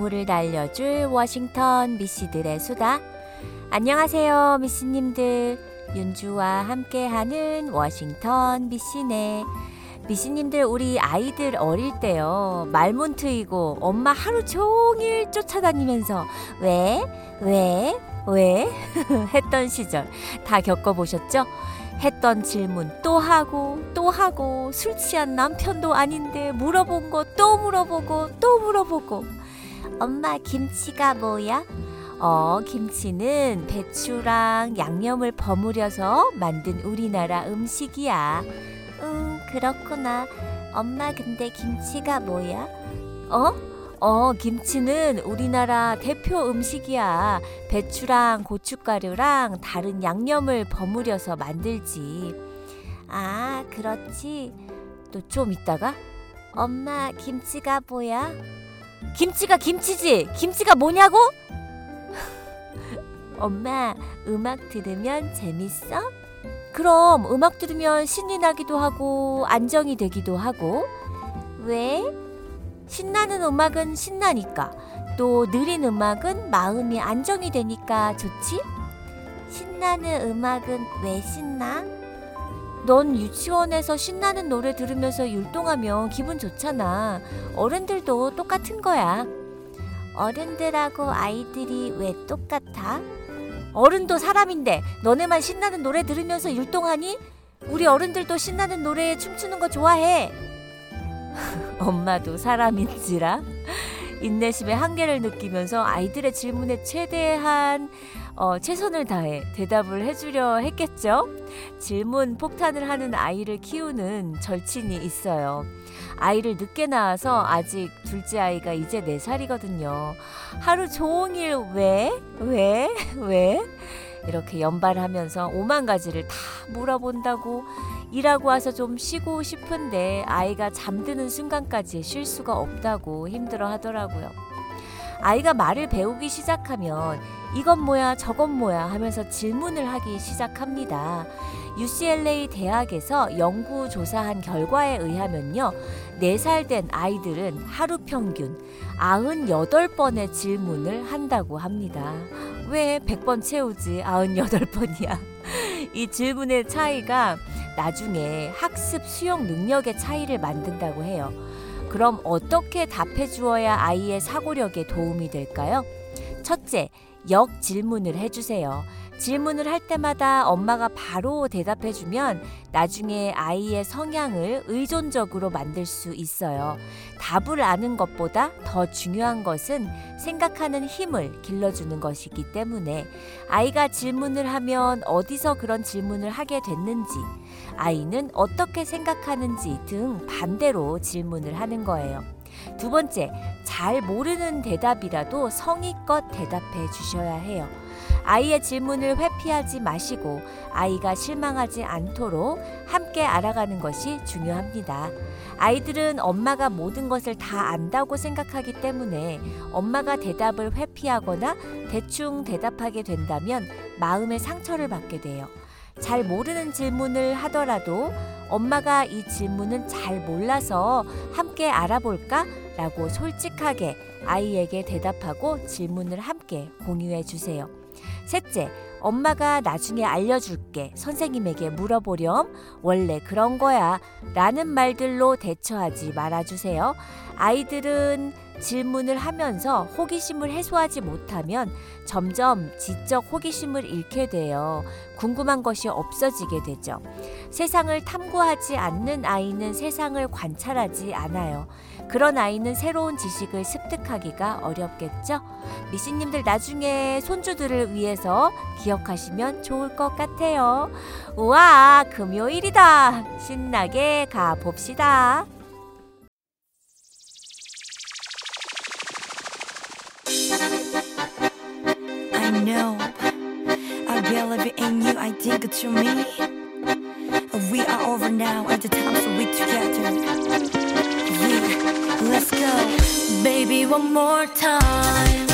오후를 날려줄 워싱턴 미씨들의 수다. 안녕하세요, 미씨님들. 윤주와 함께하는 워싱턴 미씨네. 미씨님들 우리 아이들 어릴 때요 말문 트이고 엄마 하루 종일 쫓아다니면서 왜? 왜? 왜? 했던 시절 다 겪어보셨죠? 했던 질문 또 하고 또 하고 술 취한 남편도 아닌데 물어본 거 또 물어보고 또 물어보고 엄마 김치가 뭐야? 어 김치는 배추랑 양념을 버무려서 만든 우리나라 음식이야. 응 그렇구나. 엄마 근데 김치가 뭐야? 어? 어, 김치는 우리나라 대표 음식이야. 배추랑 고춧가루랑 다른 양념을 버무려서 만들지. 아, 그렇지. 또 좀 있다가 엄마 김치가 뭐야? 김치가 김치지. 김치가 뭐냐고? 엄마 음악 들으면 재밌어? 그럼 음악 들으면 신이 나기도 하고 안정이 되기도 하고. 왜? 신나는 음악은 신나니까 또 느린 음악은 마음이 안정이 되니까 좋지? 신나는 음악은 왜 신나? 넌 유치원에서 신나는 노래 들으면서 율동하면 기분 좋잖아. 어른들도 똑같은 거야. 어른들하고 아이들이 왜 똑같아? 어른도 사람인데 너네만 신나는 노래 들으면서 율동하니? 우리 어른들도 신나는 노래에 춤추는 거 좋아해. 엄마도 사람인지라 인내심의 한계를 느끼면서 아이들의 질문에 최대한 어, 최선을 다해 대답을 해주려 했겠죠. 질문 폭탄을 하는 아이를 키우는 절친이 있어요. 아이를 늦게 낳아서 아직 둘째 아이가 이제 4살이거든요. 하루 종일 왜? 왜? 왜? 이렇게 연발하면서 오만 가지를 다 물어본다고 일하고 와서 좀 쉬고 싶은데 아이가 잠드는 순간까지 쉴 수가 없다고 힘들어 하더라고요. 아이가 말을 배우기 시작하면 이건 뭐야 저건 뭐야 하면서 질문을 하기 시작합니다. UCLA 대학에서 연구 조사한 결과에 의하면요. 4살 된 아이들은 하루 평균 98번의 질문을 한다고 합니다. 왜 100번 채우지 98번이야. 이 질문의 차이가 나중에 학습 수용 능력의 차이를 만든다고 해요. 그럼 어떻게 답해 주어야 아이의 사고력에 도움이 될까요? 첫째, 역 질문을 해주세요. 질문을 할 때마다 엄마가 바로 대답해주면 나중에 아이의 성향을 의존적으로 만들 수 있어요. 답을 아는 것보다 더 중요한 것은 생각하는 힘을 길러주는 것이기 때문에 아이가 질문을 하면 어디서 그런 질문을 하게 됐는지, 아이는 어떻게 생각하는지 등 반대로 질문을 하는 거예요. 두 번째, 잘 모르는 대답이라도 성의껏 대답해 주셔야 해요. 아이의 질문을 회피하지 마시고 아이가 실망하지 않도록 함께 알아가는 것이 중요합니다. 아이들은 엄마가 모든 것을 다 안다고 생각하기 때문에 엄마가 대답을 회피하거나 대충 대답하게 된다면 마음의 상처를 받게 돼요. 잘 모르는 질문을 하더라도 엄마가 이 질문은 잘 몰라서 함께 알아볼까? 라고 솔직하게 아이에게 대답하고 질문을 함께 공유해 주세요. 셋째, 엄마가 나중에 알려줄게. 선생님에게 물어보렴. 원래 그런 거야. 라는 말들로 대처하지 말아주세요. 아이들은 질문을 하면서 호기심을 해소하지 못하면 점점 지적 호기심을 잃게 되어 궁금한 것이 없어지게 되죠. 세상을 탐구하지 않는 아이는 세상을 관찰하지 않아요. 그런 아이는 새로운 지식을 습득하기가 어렵겠죠. 미씨님들 나중에 손주들을 위해서 기억하시면 좋을 것 같아요. 우와, 금요일이다. 신나게 가봅시다. Let's go. Baby one more time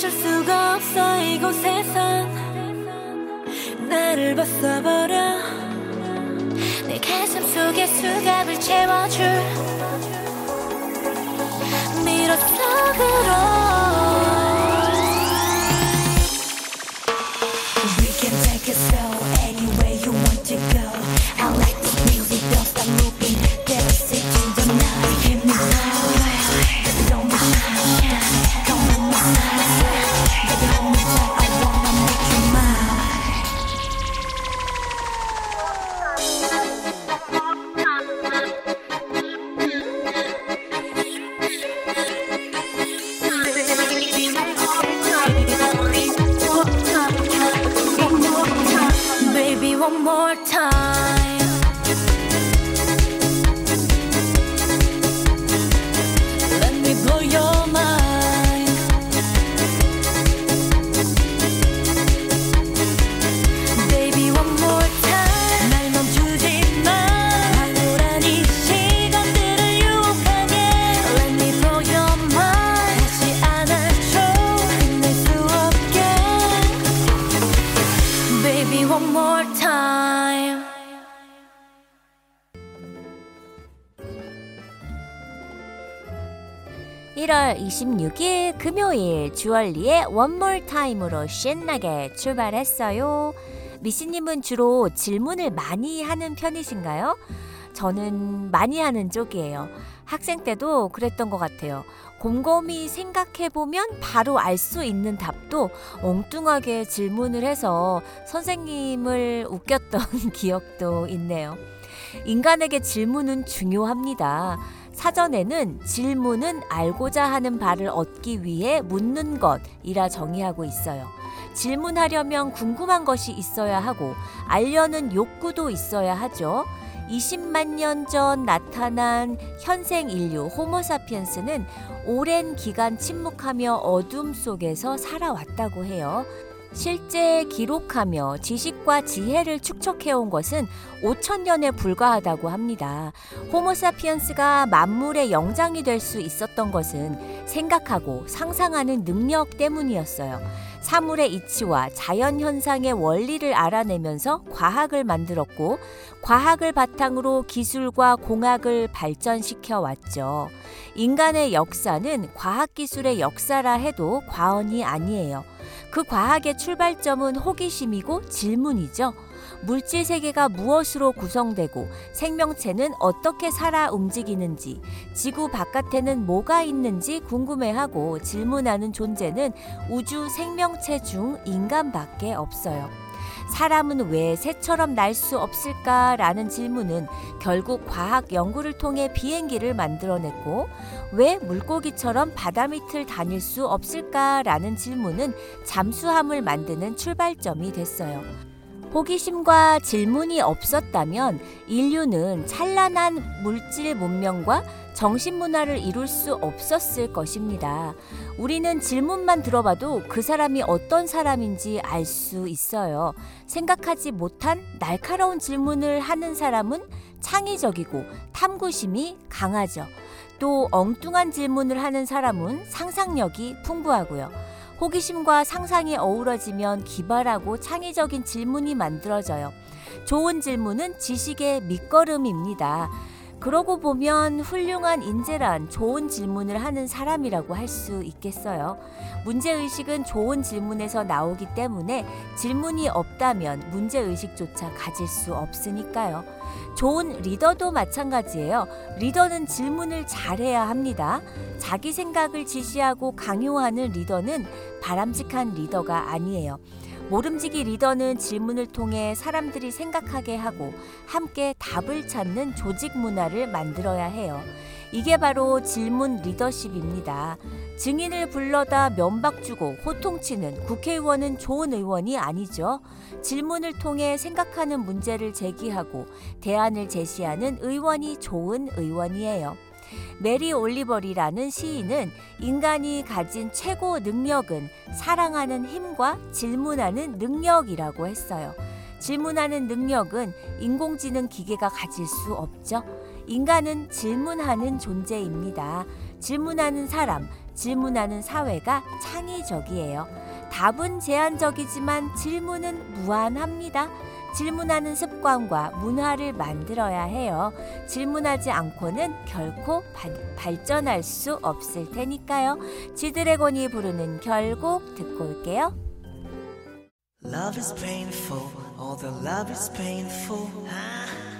멈출 수가 없어 이곳에선 나를 벗어버려. 내 가슴 속에 수갑을 채워줄. 미로 속으로 금요일 주얼리의 원몰 타임으로 신나게 출발했어요. 미씨님은 주로 질문을 많이 하는 편이신가요? 저는 많이 하는 쪽이에요. 학생 때도 그랬던 것 같아요. 곰곰이 생각해보면 바로 알 수 있는 답도 엉뚱하게 질문을 해서 선생님을 웃겼던 기억도 있네요. 인간에게 질문은 중요합니다. 사전에는 질문은 알고자 하는 바를 얻기 위해 묻는 것이라 정의하고 있어요. 질문하려면 궁금한 것이 있어야 하고 알려는 욕구도 있어야 하죠. 20만 년 전 나타난 현생 인류 호모사피엔스는 오랜 기간 침묵하며 어둠 속에서 살아왔다고 해요. 실제 기록하며 지식과 지혜를 축적해온 것은 5천 년에 불과하다고 합니다. 호모사피엔스가 만물의 영장이 될 수 있었던 것은 생각하고 상상하는 능력 때문이었어요. 사물의 이치와 자연 현상의 원리를 알아내면서 과학을 만들었고 과학을 바탕으로 기술과 공학을 발전시켜 왔죠. 인간의 역사는 과학 기술의 역사라 해도 과언이 아니에요. 그 과학의 출발점은 호기심이고 질문이죠. 물질 세계가 무엇으로 구성되고 생명체는 어떻게 살아 움직이는지, 지구 바깥에는 뭐가 있는지 궁금해하고 질문하는 존재는 우주 생명체 중 인간밖에 없어요. 사람은 왜 새처럼 날 수 없을까라는 질문은 결국 과학 연구를 통해 비행기를 만들어냈고 왜 물고기처럼 바다 밑을 다닐 수 없을까라는 질문은 잠수함을 만드는 출발점이 됐어요. 호기심과 질문이 없었다면 인류는 찬란한 물질 문명과 정신 문화를 이룰 수 없었을 것입니다. 우리는 질문만 들어봐도 그 사람이 어떤 사람인지 알 수 있어요. 생각하지 못한 날카로운 질문을 하는 사람은 창의적이고 탐구심이 강하죠. 또 엉뚱한 질문을 하는 사람은 상상력이 풍부하고요. 호기심과 상상이 어우러지면 기발하고 창의적인 질문이 만들어져요. 좋은 질문은 지식의 밑거름입니다. 그러고 보면 훌륭한 인재란 좋은 질문을 하는 사람이라고 할 수 있겠어요. 문제의식은 좋은 질문에서 나오기 때문에 질문이 없다면 문제의식조차 가질 수 없으니까요. 좋은 리더도 마찬가지예요. 리더는 질문을 잘해야 합니다. 자기 생각을 지시하고 강요하는 리더는 바람직한 리더가 아니에요. 모름지기 리더는 질문을 통해 사람들이 생각하게 하고 함께 답을 찾는 조직 문화를 만들어야 해요. 이게 바로 질문 리더십입니다. 증인을 불러다 면박 주고 호통치는 국회의원은 좋은 의원이 아니죠. 질문을 통해 생각하는 문제를 제기하고 대안을 제시하는 의원이 좋은 의원이에요. 메리 올리버리라는 시인은 인간이 가진 최고 능력은 사랑하는 힘과 질문하는 능력이라고 했어요. 질문하는 능력은 인공지능 기계가 가질 수 없죠. 인간은 질문하는 존재입니다. 질문하는 사람, 질문하는 사회가 창의적이에요. 답은 제한적이지만 질문은 무한합니다. 질문하는 습관과 문화를 만들어야 해요. 질문하지 않고는 결코 발, 발전할 수 없을 테니까요. 지드래곤이 부르는 결국 듣고 올게요. Love is painful, all the love is painful.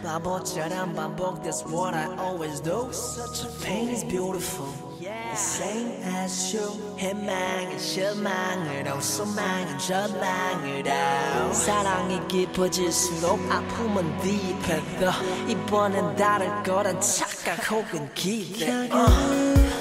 바보처럼 반복, that's what I always do. Such a pain is beautiful. As you. 희망은 실망으로, 소망은 절망으로. 사랑이 깊어질수록 아픔은 딥해져. 이번엔 다를 거란 착각 혹은 기대. 몇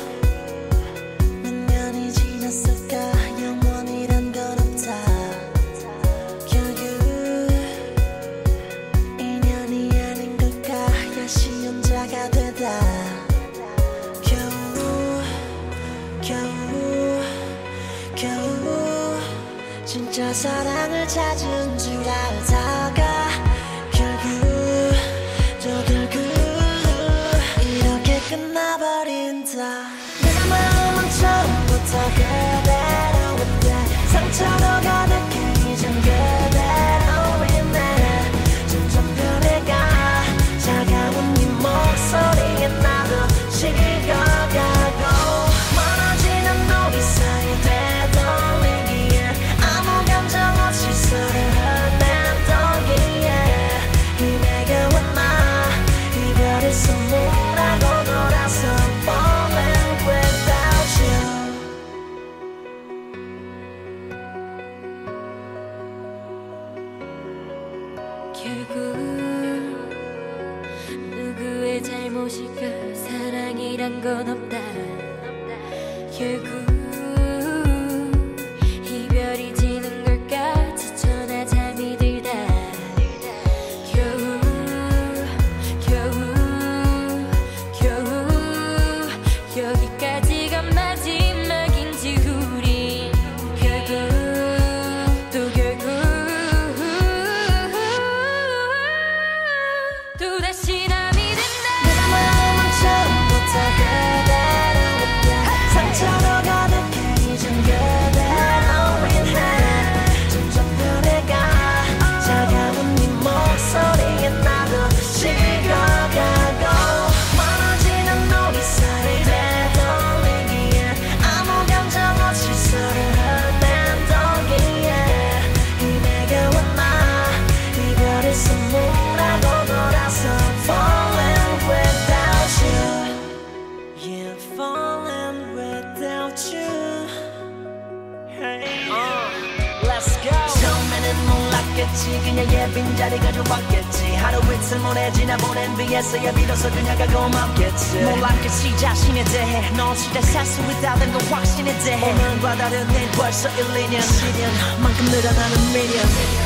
빈자리 가져왔겠지. 하루 이틀 모래 지나보낸 뒤에서야 비로소 그녀가 고맙겠지. 놀랍겠지 자신에 대해. 넌 진짜 살수 있다는 건 확신에 대해. 오늘과 다른 내 벌써 1, 2년 10년. 만큼 늘어나는 미련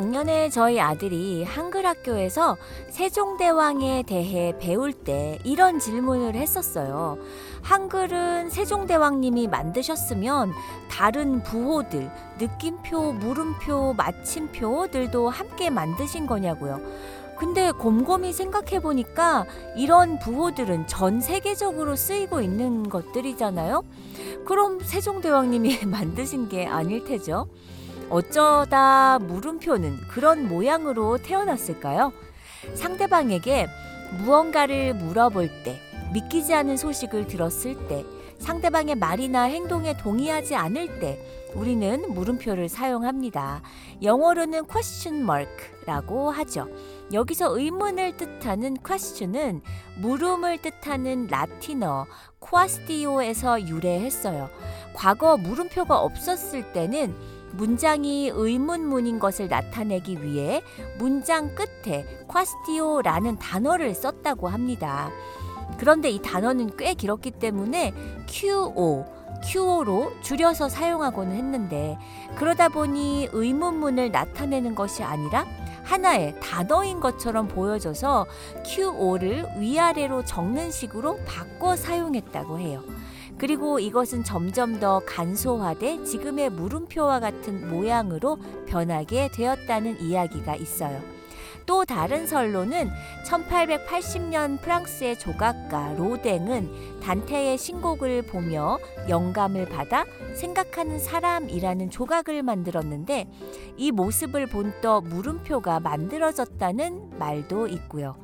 작년에 저희 아들이 한글 학교에서 세종대왕에 대해 배울 때 이런 질문을 했었어요. 한글은 세종대왕님이 만드셨으면 다른 부호들, 느낌표, 물음표, 마침표들도 함께 만드신 거냐고요. 근데 곰곰이 생각해 보니까 이런 부호들은 전 세계적으로 쓰이고 있는 것들이잖아요. 그럼 세종대왕님이 만드신 게 아닐 테죠. 어쩌다 물음표는 그런 모양으로 태어났을까요? 상대방에게 무언가를 물어볼 때, 믿기지 않은 소식을 들었을 때, 상대방의 말이나 행동에 동의하지 않을 때, 우리는 물음표를 사용합니다. 영어로는 question mark라고 하죠. 여기서 의문을 뜻하는 question은 물음을 뜻하는 라틴어 quaestio에서 유래했어요. 과거 물음표가 없었을 때는 문장이 의문문인 것을 나타내기 위해 문장 끝에 quaestio라는 단어를 썼다고 합니다. 그런데 이 단어는 꽤 길었기 때문에 QO, QO로 줄여서 사용하고는 했는데 그러다 보니 의문문을 나타내는 것이 아니라 하나의 단어인 것처럼 보여져서 QO를 위아래로 적는 식으로 바꿔 사용했다고 해요. 그리고 이것은 점점 더 간소화돼 지금의 물음표와 같은 모양으로 변하게 되었다는 이야기가 있어요. 또 다른 설로는 1880년 프랑스의 조각가 로댕은 단테의 신곡을 보며 영감을 받아 생각하는 사람이라는 조각을 만들었는데 이 모습을 본떠 물음표가 만들어졌다는 말도 있고요.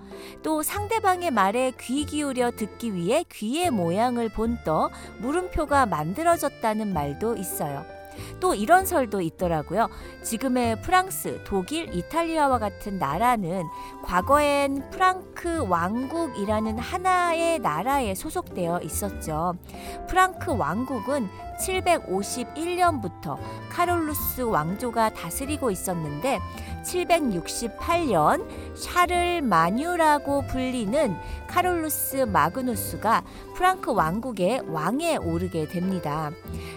또 상대방의 말에 귀 기울여 듣기 위해 귀의 모양을 본떠 물음표가 만들어졌다는 말도 있어요. 또 이런 설도 있더라고요. 지금의 프랑스, 독일, 이탈리아와 같은 나라는 과거엔 프랑크 왕국이라는 하나의 나라에 소속되어 있었죠. 프랑크 왕국은 751년부터 카롤루스 왕조가 다스리고 있었는데 768년 샤를 마뉴라고 불리는 카롤루스 마그누스가 프랑크 왕국의 왕에 오르게 됩니다.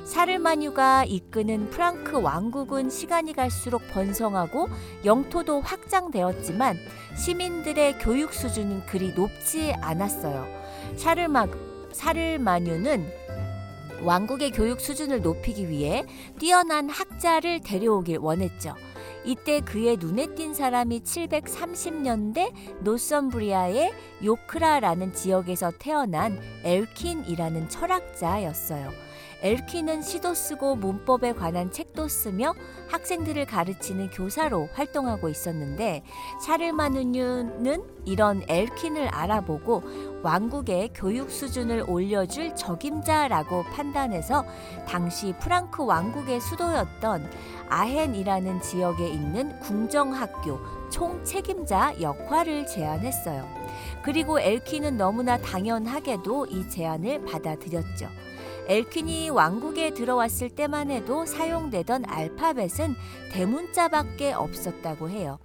샤를마뉴가 이끄는 프랑크 왕국은 시간이 갈수록 번성하고 영토도 확장되었지만 시민들의 교육 수준은 그리 높지 않았어요. 샤를마 샤를마뉴는 왕국의 교육 수준을 높이기 위해 뛰어난 학자를 데려오길 원했죠. 이때 그의 눈에 띈 사람이 730년대 노썸브리아의 요크라라는 지역에서 태어난 엘킨이라는 철학자였어요. 엘킨은 시도 쓰고 문법에 관한 책도 쓰며 학생들을 가르치는 교사로 활동하고 있었는데 샤를마누뉴는 이런 엘킨을 알아보고 왕국의 교육 수준을 올려줄 적임자라고 판단해서 당시 프랑크 왕국의 수도였던 아헨이라는 지역에 있는 궁정학교 총책임자 역할을 제안했어요. 그리고 엘킨은 너무나 당연하게도 이 제안을 받아들였죠. 엘킨이 왕국에 들어왔을 때만 해도 사용되던 알파벳은 대문자밖에 없었다고 해요.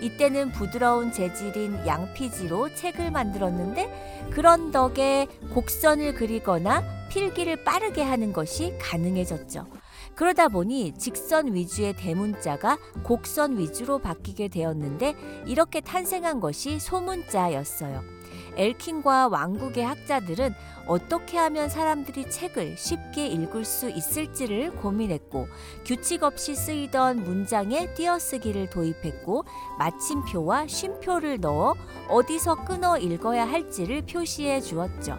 이때는 부드러운 재질인 양피지로 책을 만들었는데 그런 덕에 곡선을 그리거나 필기를 빠르게 하는 것이 가능해졌죠. 그러다 보니 직선 위주의 대문자가 곡선 위주로 바뀌게 되었는데 이렇게 탄생한 것이 소문자였어요. 엘킨과 왕국의 학자들은 어떻게 하면 사람들이 책을 쉽게 읽을 수 있을지를 고민했고 규칙 없이 쓰이던 문장에 띄어쓰기를 도입했고 마침표와 쉼표를 넣어 어디서 끊어 읽어야 할지를 표시해 주었죠.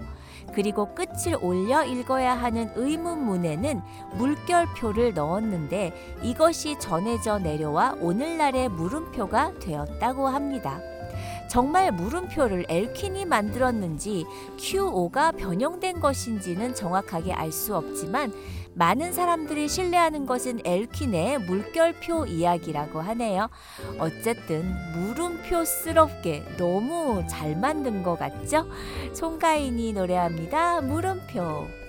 그리고 끝을 올려 읽어야 하는 의문문에는 물결표를 넣었는데 이것이 전해져 내려와 오늘날의 물음표가 되었다고 합니다. 정말 물음표를 엘킨이 만들었는지 QO가 변형된 것인지는 정확하게 알 수 없지만 많은 사람들이 신뢰하는 것은 엘킨의 물결표 이야기라고 하네요. 어쨌든 물음표스럽게 너무 잘 만든 것 같죠? 송가인이 노래합니다. 물음표.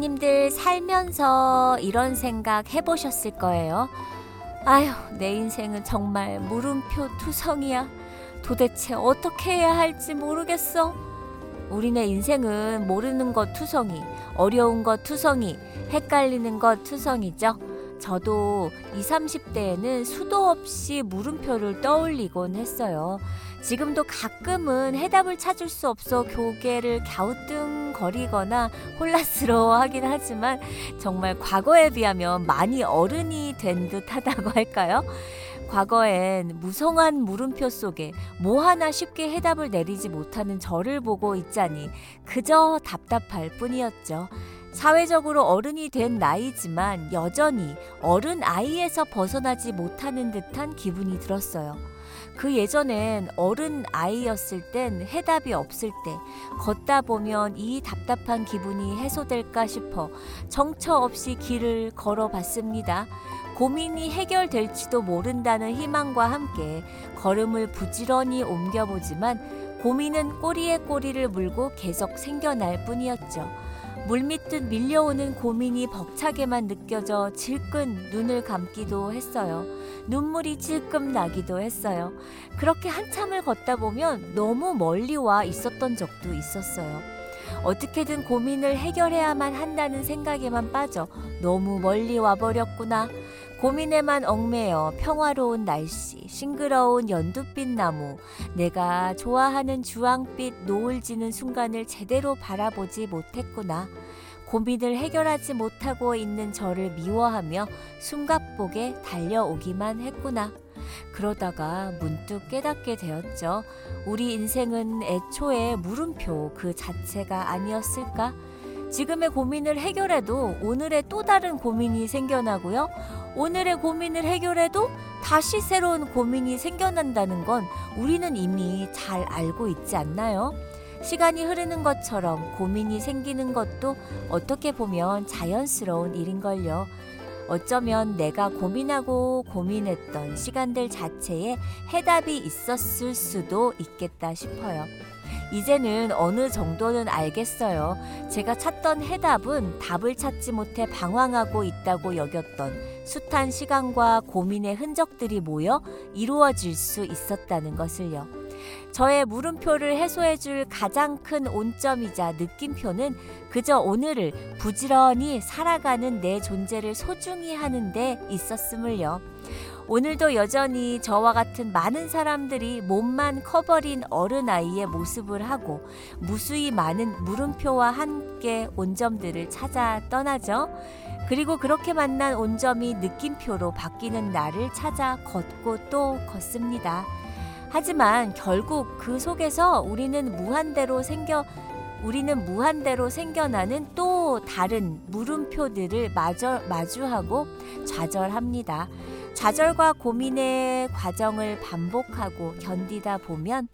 미씨님들 살면서 이런 생각 해보셨을 거예요. 아휴, 내 인생은 정말 물음표 투성이야. 도대체 어떻게 해야 할지 모르겠어. 우리네 인생은 모르는 것 투성이, 어려운 것 투성이, 헷갈리는 것 투성이죠. 저도 20, 30대에는 수도 없이 물음표를 떠올리곤 했어요. 지금도 가끔은 해답을 찾을 수 없어 교계를 갸우뚱거리거나 혼란스러워하긴 하지만 정말 과거에 비하면 많이 어른이 된 듯하다고 할까요? 과거엔 무성한 물음표 속에 뭐 하나 쉽게 해답을 내리지 못하는 저를 보고 있자니 그저 답답할 뿐이었죠. 사회적으로 어른이 된 나이지만 여전히 어른 아이에서 벗어나지 못하는 듯한 기분이 들었어요. 그 예전엔 어른 아이였을 땐 해답이 없을 때 걷다 보면 이 답답한 기분이 해소될까 싶어 정처 없이 길을 걸어봤습니다. 고민이 해결될지도 모른다는 희망과 함께 걸음을 부지런히 옮겨보지만 고민은 꼬리에 꼬리를 물고 계속 생겨날 뿐이었죠. 물밀듯 밀려오는 고민이 벅차게만 느껴져 질끈 눈을 감기도 했어요. 눈물이 찔끔 나기도 했어요. 그렇게 한참을 걷다 보면 너무 멀리 와 있었던 적도 있었어요. 어떻게든 고민을 해결해야만 한다는 생각에만 빠져 너무 멀리 와버렸구나. 고민에만 얽매여 평화로운 날씨, 싱그러운 연두빛 나무, 내가 좋아하는 주황빛 노을 지는 순간을 제대로 바라보지 못했구나. 고민을 해결하지 못하고 있는 저를 미워하며 숨가쁘게 달려오기만 했구나. 그러다가 문득 깨닫게 되었죠. 우리 인생은 애초에 물음표 그 자체가 아니었을까? 지금의 고민을 해결해도 오늘의 또 다른 고민이 생겨나고요. 오늘의 고민을 해결해도 다시 새로운 고민이 생겨난다는 건 우리는 이미 잘 알고 있지 않나요? 시간이 흐르는 것처럼 고민이 생기는 것도 어떻게 보면 자연스러운 일인걸요. 어쩌면 내가 고민하고 고민했던 시간들 자체에 해답이 있었을 수도 있겠다 싶어요. 이제는 어느 정도는 알겠어요. 제가 찾던 해답은 답을 찾지 못해 방황하고 있다고 여겼던 숱한 시간과 고민의 흔적들이 모여 이루어질 수 있었다는 것을요. 저의 물음표를 해소해줄 가장 큰 온점이자 느낌표는 그저 오늘을 부지런히 살아가는 내 존재를 소중히 하는 데 있었음을요. 오늘도 여전히 저와 같은 많은 사람들이 몸만 커버린 어른아이의 모습을 하고 무수히 많은 물음표와 함께 온점들을 찾아 떠나죠. 그리고 그렇게 만난 온점이 느낌표로 바뀌는 나를 찾아 걷고 또 걷습니다. 하지만 결국 그 속에서 우리는 무한대로 생겨 우리는 무한대로 생겨나는 또 다른 물음표들을 마저, 마주하고 좌절합니다. 좌절과 고민의 과정을 반복하고 견디다 보면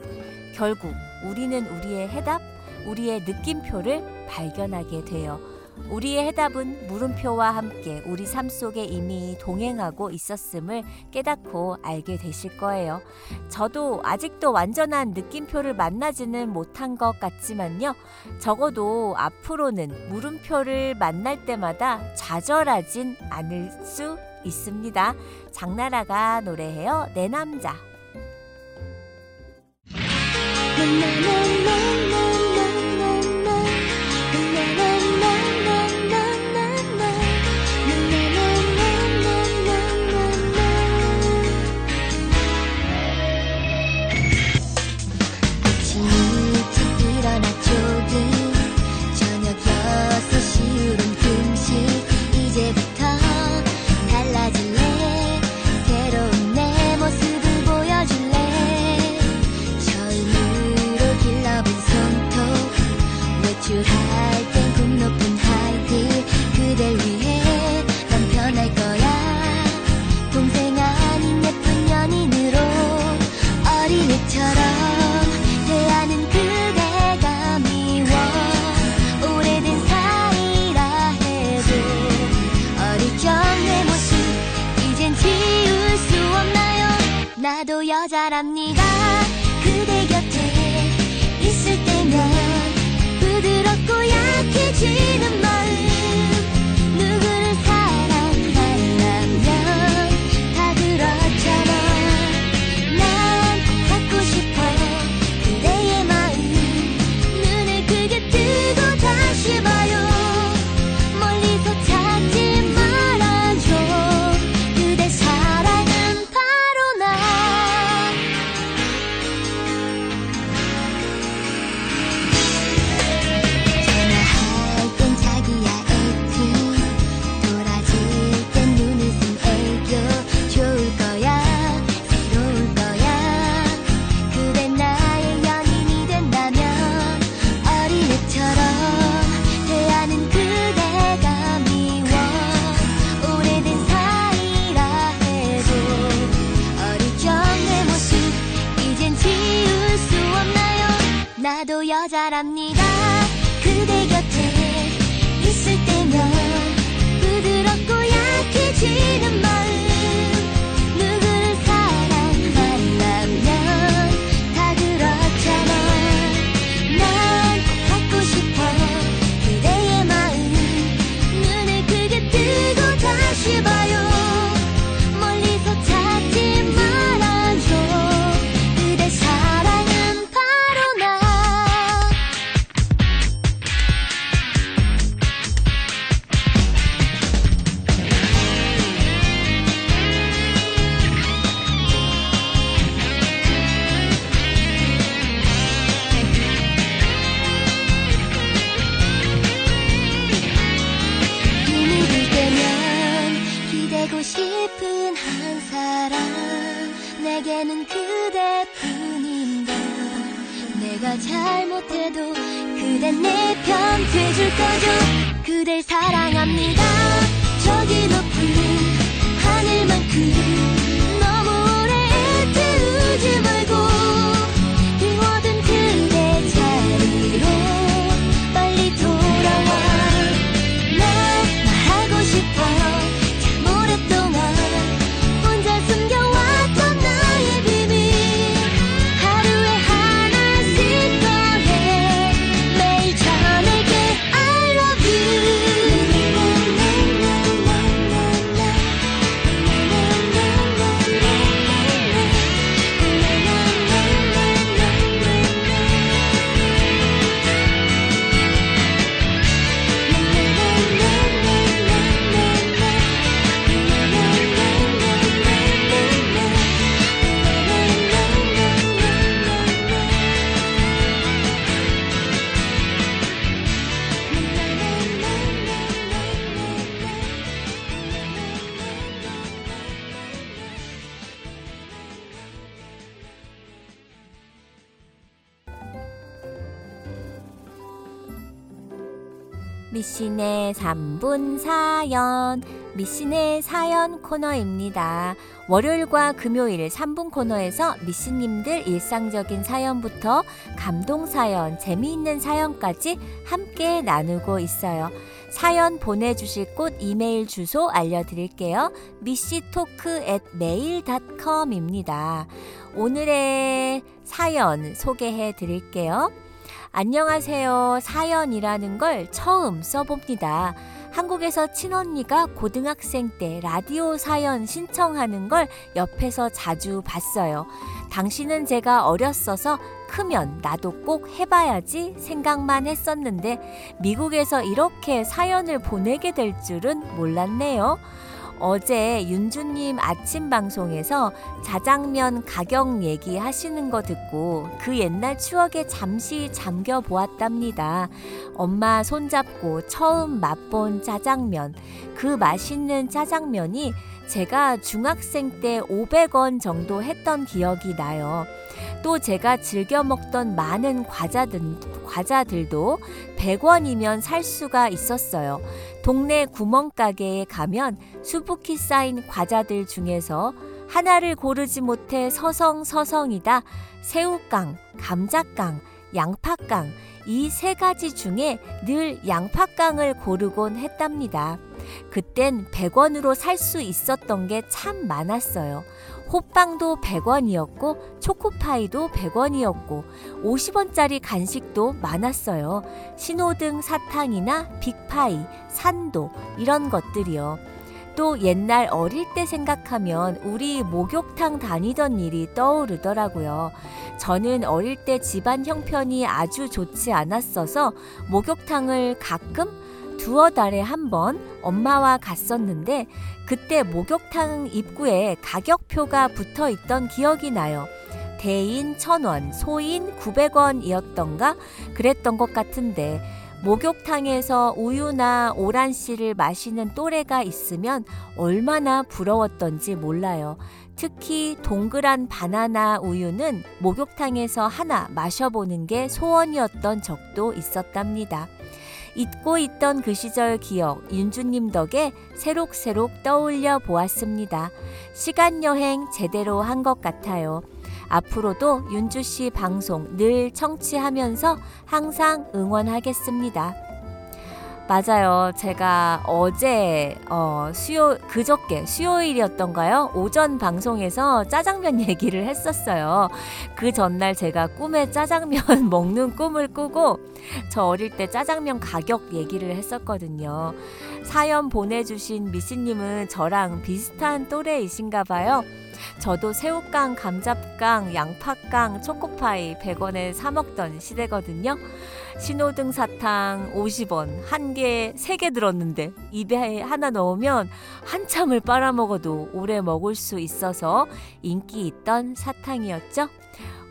결국 우리는 우리의 해답, 우리의 느낌표를 발견하게 돼요. 우리의 해답은 물음표와 함께 우리 삶 속에 이미 동행하고 있었음을 깨닫고 알게 되실 거예요. 저도 아직도 완전한 느낌표를 만나지는 못한 것 같지만요. 적어도 앞으로는 물음표를 만날 때마다 좌절하진 않을 수 있습니다. 장나라가 노래해요. 내 남자. 내게는 그대뿐인 걸 내가 잘못해도 그댄 내 편 돼줄 거죠. 그댈 사랑합니다. 저기 높은 하늘만큼 미신의 3분 사연, 미신의 사연 코너입니다. 월요일과 금요일 3분 코너에서 미신님들 일상적인 사연부터 감동 사연, 재미있는 사연까지 함께 나누고 있어요. 사연 보내주실 곳 이메일 주소 알려드릴게요. 미씨토크 at mail.com입니다. 오늘의 사연 소개해 드릴게요. 안녕하세요. 사연이라는 걸 처음 써봅니다. 한국에서 친언니가 고등학생 때 라디오 사연 신청하는 걸 옆에서 자주 봤어요. 당시는 제가 어렸어서 크면 나도 꼭 해봐야지 생각만 했었는데 미국에서 이렇게 사연을 보내게 될 줄은 몰랐네요. 어제 윤주님 아침 방송에서 자장면 가격 얘기 하시는 거 듣고 그 옛날 추억에 잠시 잠겨 보았답니다. 엄마 손잡고 처음 맛본 짜장면. 그 맛있는 짜장면이 제가 중학생 때 500원 정도 했던 기억이 나요. 또 제가 즐겨 먹던 많은 과자들, 과자들도 100원이면 살 수가 있었어요. 동네 구멍가게에 가면 수북히 쌓인 과자들 중에서 하나를 고르지 못해 서성서성이다. 새우깡, 감자깡, 양파깡 이 세 가지 중에 늘 양파깡을 고르곤 했답니다. 그땐 100원으로 살 수 있었던 게 참 많았어요. 호빵도 100원이었고 초코파이도 100원이었고 50원짜리 간식도 많았어요. 신호등 사탕이나 빅파이, 산도 이런 것들이요. 또 옛날 어릴 때 생각하면 우리 목욕탕 다니던 일이 떠오르더라고요. 저는 어릴 때 집안 형편이 아주 좋지 않았어서 목욕탕을 가끔 두어 달에 한 번 엄마와 갔었는데 그때 목욕탕 입구에 가격표가 붙어 있던 기억이 나요. 대인 1000원, 소인 900원이었던가 그랬던 것 같은데 목욕탕에서 우유나 오란씨를 마시는 또래가 있으면 얼마나 부러웠던지 몰라요. 특히 동그란 바나나 우유는 목욕탕에서 하나 마셔보는 게 소원이었던 적도 있었답니다. 잊고 있던 그 시절 기억 윤주님 덕에 새록새록 떠올려 보았습니다. 시간 여행 제대로 한 것 같아요. 앞으로도 윤주 씨 방송 늘 청취하면서 항상 응원하겠습니다. 맞아요. 제가 어제 어, 수요 그저께 수요일이었던가요? 오전 방송에서 짜장면 얘기를 했었어요. 그 전날 제가 꿈에 짜장면 먹는 꿈을 꾸고 저 어릴 때 짜장면 가격 얘기를 했었거든요. 사연 보내주신 미씨님은 저랑 비슷한 또래이신가 봐요. 저도 새우깡, 감자깡, 양파깡, 초코파이 100원에 사 먹던 시대거든요. 신호등 사탕 50원 한 개, 세 개 들었는데 입에 하나 넣으면 한참을 빨아먹어도 오래 먹을 수 있어서 인기 있던 사탕이었죠.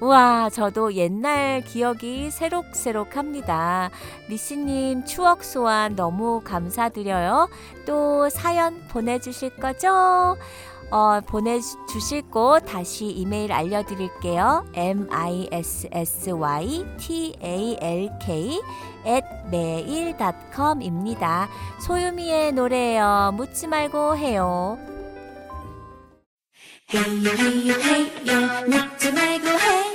우와, 저도 옛날 기억이 새록새록 합니다. 미씨님 추억 소환 너무 감사드려요. 또 사연 보내주실 거죠? 어, 보내주실 곳 다시 이메일 알려드릴게요. m i s s y t a l k at mail.com입니다. 소유미의 노래예요. 묻지 말고 해요. 헤이요 헤이요 헤이요 묻지 말고 헤이요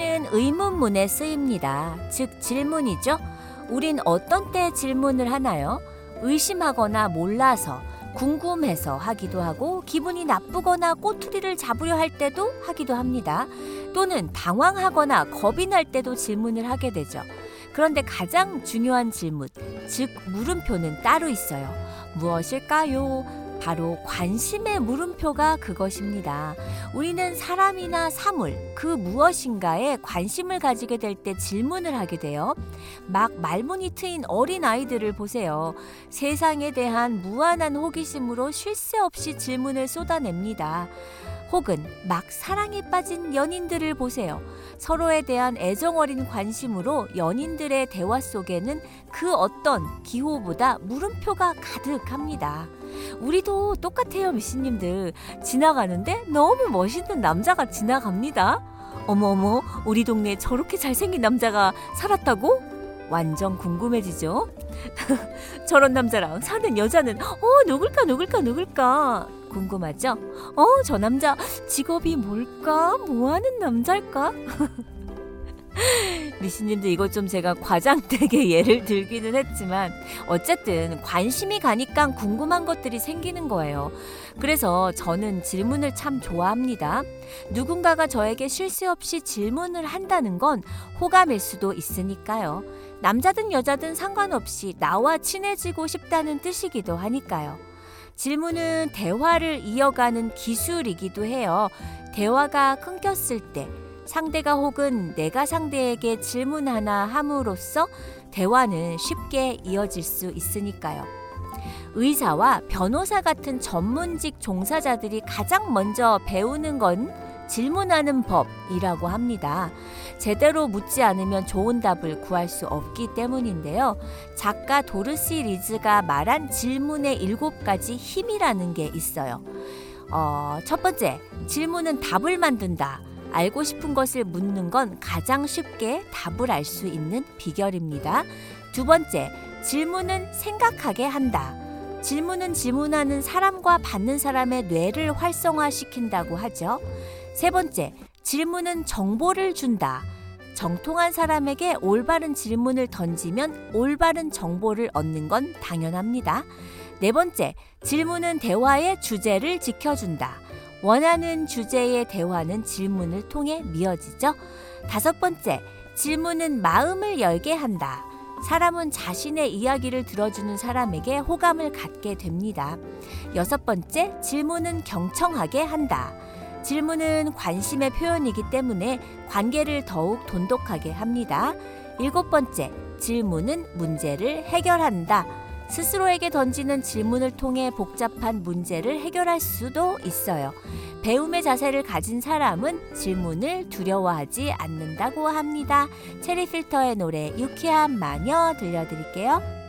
물음표는 의문문에 쓰입니다. 즉 질문이죠. 우린 어떤 때 질문을 하나요? 의심하거나 몰라서, 궁금해서 하기도 하고 기분이 나쁘거나 꼬투리를 잡으려 할 때도 하기도 합니다. 또는 당황하거나 겁이 날 때도 질문을 하게 되죠. 그런데 가장 중요한 질문, 즉 물음표는 따로 있어요. 무엇일까요? 바로 관심의 물음표가 그것입니다. 우리는 사람이나 사물, 그 무엇인가에 관심을 가지게 될 때 질문을 하게 돼요. 막 말문이 트인 어린 아이들을 보세요. 세상에 대한 무한한 호기심으로 쉴 새 없이 질문을 쏟아냅니다. 혹은 막 사랑에 빠진 연인들을 보세요. 서로에 대한 애정 어린 관심으로 연인들의 대화 속에는 그 어떤 기호보다 물음표가 가득합니다. 우리도 똑같아요, 미씨님들. 지나가는데 너무 멋있는 남자가 지나갑니다. 어머어머, 우리 동네에 저렇게 잘생긴 남자가 살았다고? 완전 궁금해지죠? 저런 남자랑 사는 여자는 어 누굴까 누굴까 누굴까 궁금하죠? 어 저 남자 직업이 뭘까 뭐 하는 남자일까? 미신님도 이거 좀 제가 과장되게 예를 들기는 했지만 어쨌든 관심이 가니까 궁금한 것들이 생기는 거예요. 그래서 저는 질문을 참 좋아합니다. 누군가가 저에게 쉴 새 없이 질문을 한다는 건 호감일 수도 있으니까요. 남자든 여자든 상관없이 나와 친해지고 싶다는 뜻이기도 하니까요. 질문은 대화를 이어가는 기술이기도 해요. 대화가 끊겼을 때 상대가 혹은 내가 상대에게 질문 하나 함으로써 대화는 쉽게 이어질 수 있으니까요. 의사와 변호사 같은 전문직 종사자들이 가장 먼저 배우는 건 질문하는 법이라고 합니다. 제대로 묻지 않으면 좋은 답을 구할 수 없기 때문인데요. 작가 도르시 리즈가 말한 질문의 일곱 가지 힘이라는 게 있어요. 어, 첫 번째, 질문은 답을 만든다. 알고 싶은 것을 묻는 건 가장 쉽게 답을 알 수 있는 비결입니다. 두 번째, 질문은 생각하게 한다. 질문은 질문하는 사람과 받는 사람의 뇌를 활성화시킨다고 하죠. 세 번째, 질문은 정보를 준다. 정통한 사람에게 올바른 질문을 던지면 올바른 정보를 얻는 건 당연합니다. 네 번째, 질문은 대화의 주제를 지켜준다. 원하는 주제의 대화는 질문을 통해 미어지죠. 다섯 번째, 질문은 마음을 열게 한다. 사람은 자신의 이야기를 들어주는 사람에게 호감을 갖게 됩니다. 여섯 번째, 질문은 경청하게 한다. 질문은 관심의 표현이기 때문에 관계를 더욱 돈독하게 합니다. 일곱 번째, 질문은 문제를 해결한다. 스스로에게 던지는 질문을 통해 복잡한 문제를 해결할 수도 있어요. 배움의 자세를 가진 사람은 질문을 두려워하지 않는다고 합니다. 체리 필터의 노래 유쾌한 마녀 들려드릴게요.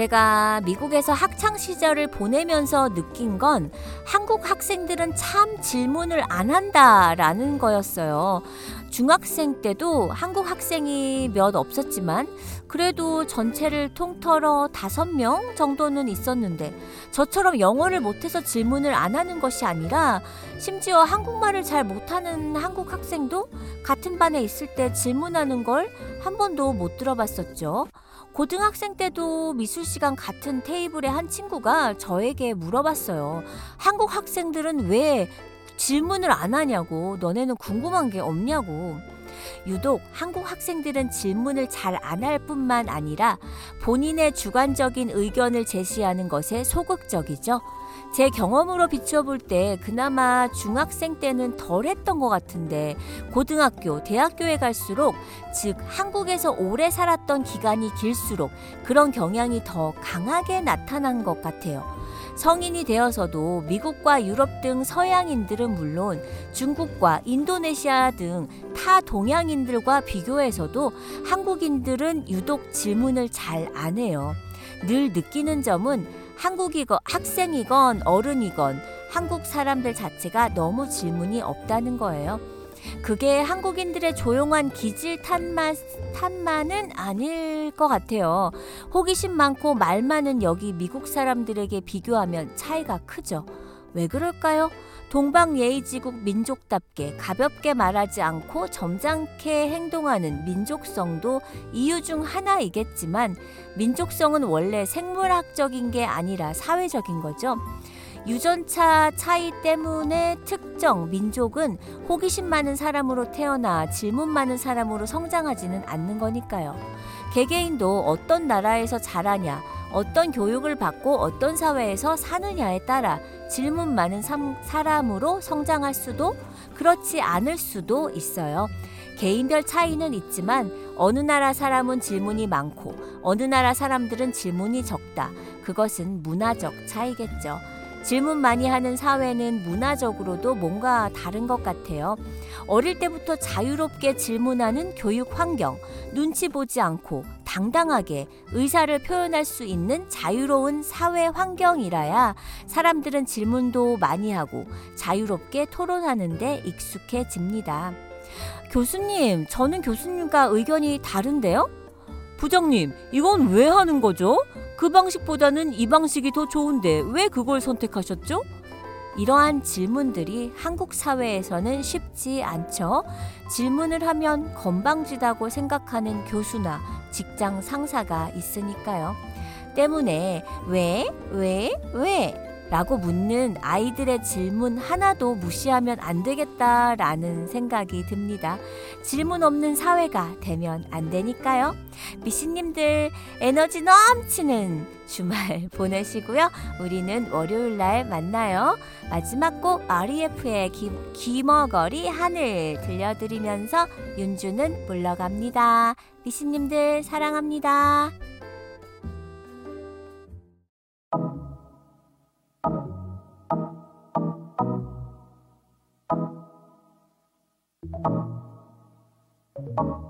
제가 미국에서 학창 시절을 보내면서 느낀 건 한국 학생들은 참 질문을 안 한다라는 거였어요. 중학생 때도 한국 학생이 몇 없었지만 그래도 전체를 통틀어 다섯 명 정도는 있었는데 저처럼 영어를 못해서 질문을 안 하는 것이 아니라 심지어 한국말을 잘 못하는 한국 학생도 같은 반에 있을 때 질문하는 걸 한 번도 못 들어봤었죠. 고등학생 때도 미술 시간 같은 테이블에 한 친구가 저에게 물어봤어요. 한국 학생들은 왜 질문을 안 하냐고, 너네는 궁금한 게 없냐고. 유독 한국 학생들은 질문을 잘 안 할 뿐만 아니라 본인의 주관적인 의견을 제시하는 것에 소극적이죠. 제 경험으로 비춰볼 때 그나마 중학생 때는 덜 했던 것 같은데 고등학교, 대학교에 갈수록 즉 한국에서 오래 살았던 기간이 길수록 그런 경향이 더 강하게 나타난 것 같아요. 성인이 되어서도 미국과 유럽 등 서양인들은 물론 중국과 인도네시아 등 타 동양인들과 비교해서도 한국인들은 유독 질문을 잘 안 해요. 늘 느끼는 점은 한국이건 학생이건 어른이건 한국 사람들 자체가 너무 질문이 없다는 거예요. 그게 한국인들의 조용한 기질 탓만, 탓만은 아닐 것 같아요. 호기심 많고 말 많은 여기 미국 사람들에게 비교하면 차이가 크죠. 왜 그럴까요? 동방예의지국 민족답게 가볍게 말하지 않고 점잖게 행동하는 민족성도 이유 중 하나이겠지만 민족성은 원래 생물학적인 게 아니라 사회적인 거죠. 유전차 차이 때문에 특정 민족은 호기심 많은 사람으로 태어나 질문 많은 사람으로 성장하지는 않는 거니까요. 개개인도 어떤 나라에서 자라냐, 어떤 교육을 받고 어떤 사회에서 사느냐에 따라 질문 많은 삼- 사람으로 성장할 수도 그렇지 않을 수도 있어요. 개인별 차이는 있지만 어느 나라 사람은 질문이 많고 어느 나라 사람들은 질문이 적다. 그것은 문화적 차이겠죠. 질문 많이 하는 사회는 문화적으로도 뭔가 다른 것 같아요. 어릴 때부터 자유롭게 질문하는 교육 환경, 눈치 보지 않고 당당하게 의사를 표현할 수 있는 자유로운 사회 환경이라야 사람들은 질문도 많이 하고 자유롭게 토론하는데 익숙해집니다. 교수님, 저는 교수님과 의견이 다른데요? 부장님, 이건 왜 하는 거죠? 그 방식보다는 이 방식이 더 좋은데 왜 그걸 선택하셨죠? 이러한 질문들이 한국 사회에서는 쉽지 않죠. 질문을 하면 건방지다고 생각하는 교수나 직장 상사가 있으니까요. 때문에 왜, 왜, 왜? 라고 묻는 아이들의 질문 하나도 무시하면 안 되겠다라는 생각이 듭니다. 질문 없는 사회가 되면 안 되니까요. 미씨님들 에너지 넘치는 주말 보내시고요. 우리는 월요일 날 만나요. 마지막 곡 REF의 기, 귀머거리 하늘 들려드리면서 윤주는 물러갑니다. 미씨님들 사랑합니다. Thank you.